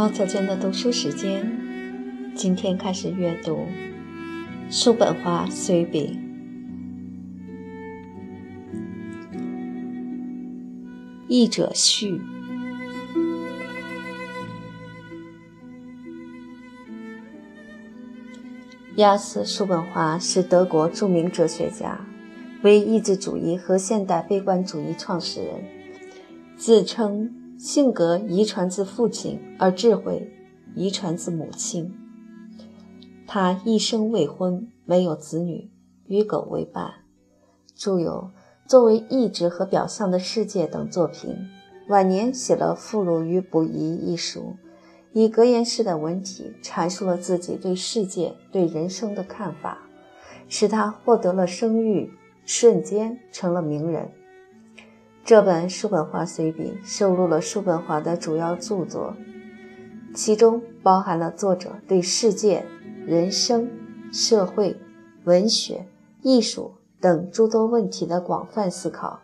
猫小娟的读书时间，今天开始阅读《叔本华随笔》。译者序：亚斯·叔本华是德国著名哲学家，为意志主义和现代悲观主义创始人，自称。性格遗传自父亲，而智慧遗传自母亲。他一生未婚，没有子女，与狗为伴。著有《作为意志和表象的世界》等作品。晚年写了《附录与补遗》一书，以格言式的文体阐述了自己对世界、对人生的看法，使他获得了声誉，瞬间成了名人。这本《叔本华随笔》收录了叔本华的主要著作，其中包含了作者对世界、人生、社会、文学、艺术等诸多问题的广泛思考。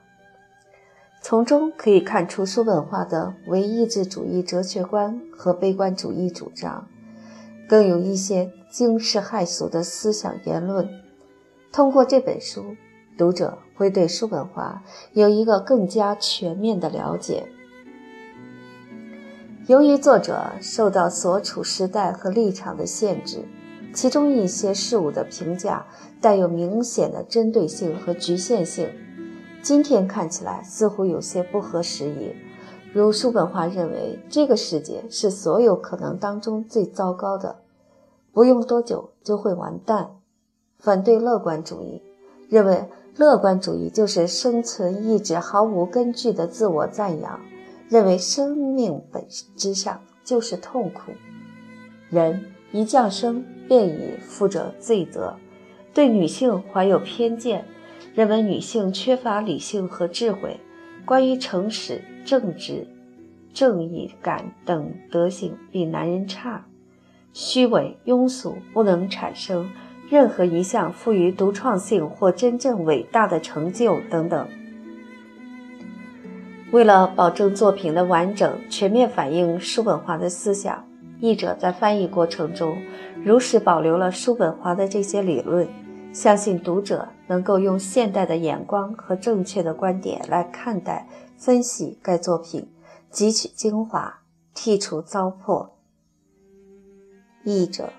从中可以看出叔本华的唯意志主义哲学观和悲观主义主张，更有一些惊世骇俗的思想言论。通过这本书。读者会对叔本华有一个更加全面的了解。由于作者受到所处时代和立场的限制，其中一些事物的评价带有明显的针对性和局限性，今天看起来似乎有些不合时宜。如叔本华认为这个世界是所有可能当中最糟糕的，不用多久就会完蛋。反对乐观主义，认为。乐观主义就是生存意志毫无根据的自我赞扬，认为生命本质上就是痛苦，人一降生便已负着罪责。对女性怀有偏见，认为女性缺乏理性和智慧，关于诚实、正直、正义感等德行比男人差，虚伪、庸俗，不能产生。任何一项富于独创性或真正伟大的成就等等。为了保证作品的完整、全面反映叔本华的思想，译者在翻译过程中如实保留了叔本华的这些理论，相信读者能够用现代的眼光和正确的观点来看待、分析该作品，汲取精华，剔除糟粕。译者。